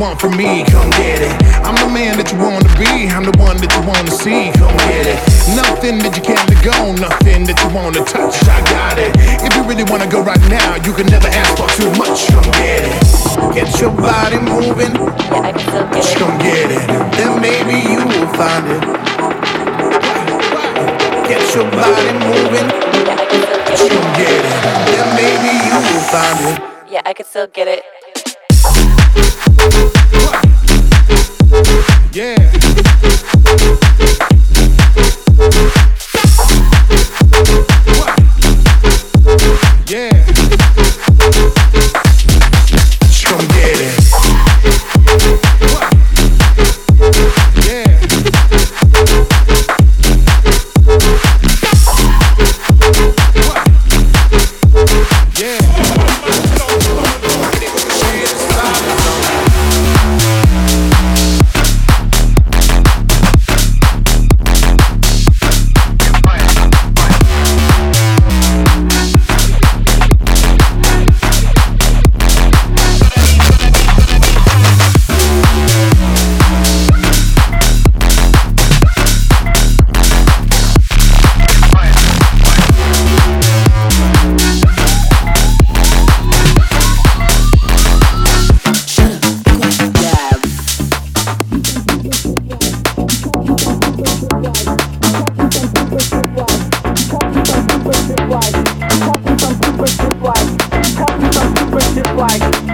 Want from me, come get it. I'm the man that you wanna be, I'm the one that you wanna see, come get it. Nothing that you can't let go, nothing that you wanna touch, I got it. If you really wanna go right now, you can never ask for too much, come get it. Get your body moving, just come get it. Then maybe you will find it. Get your body moving, come get it. Then maybe you will find it. Yeah, I can still get it. Yeah. like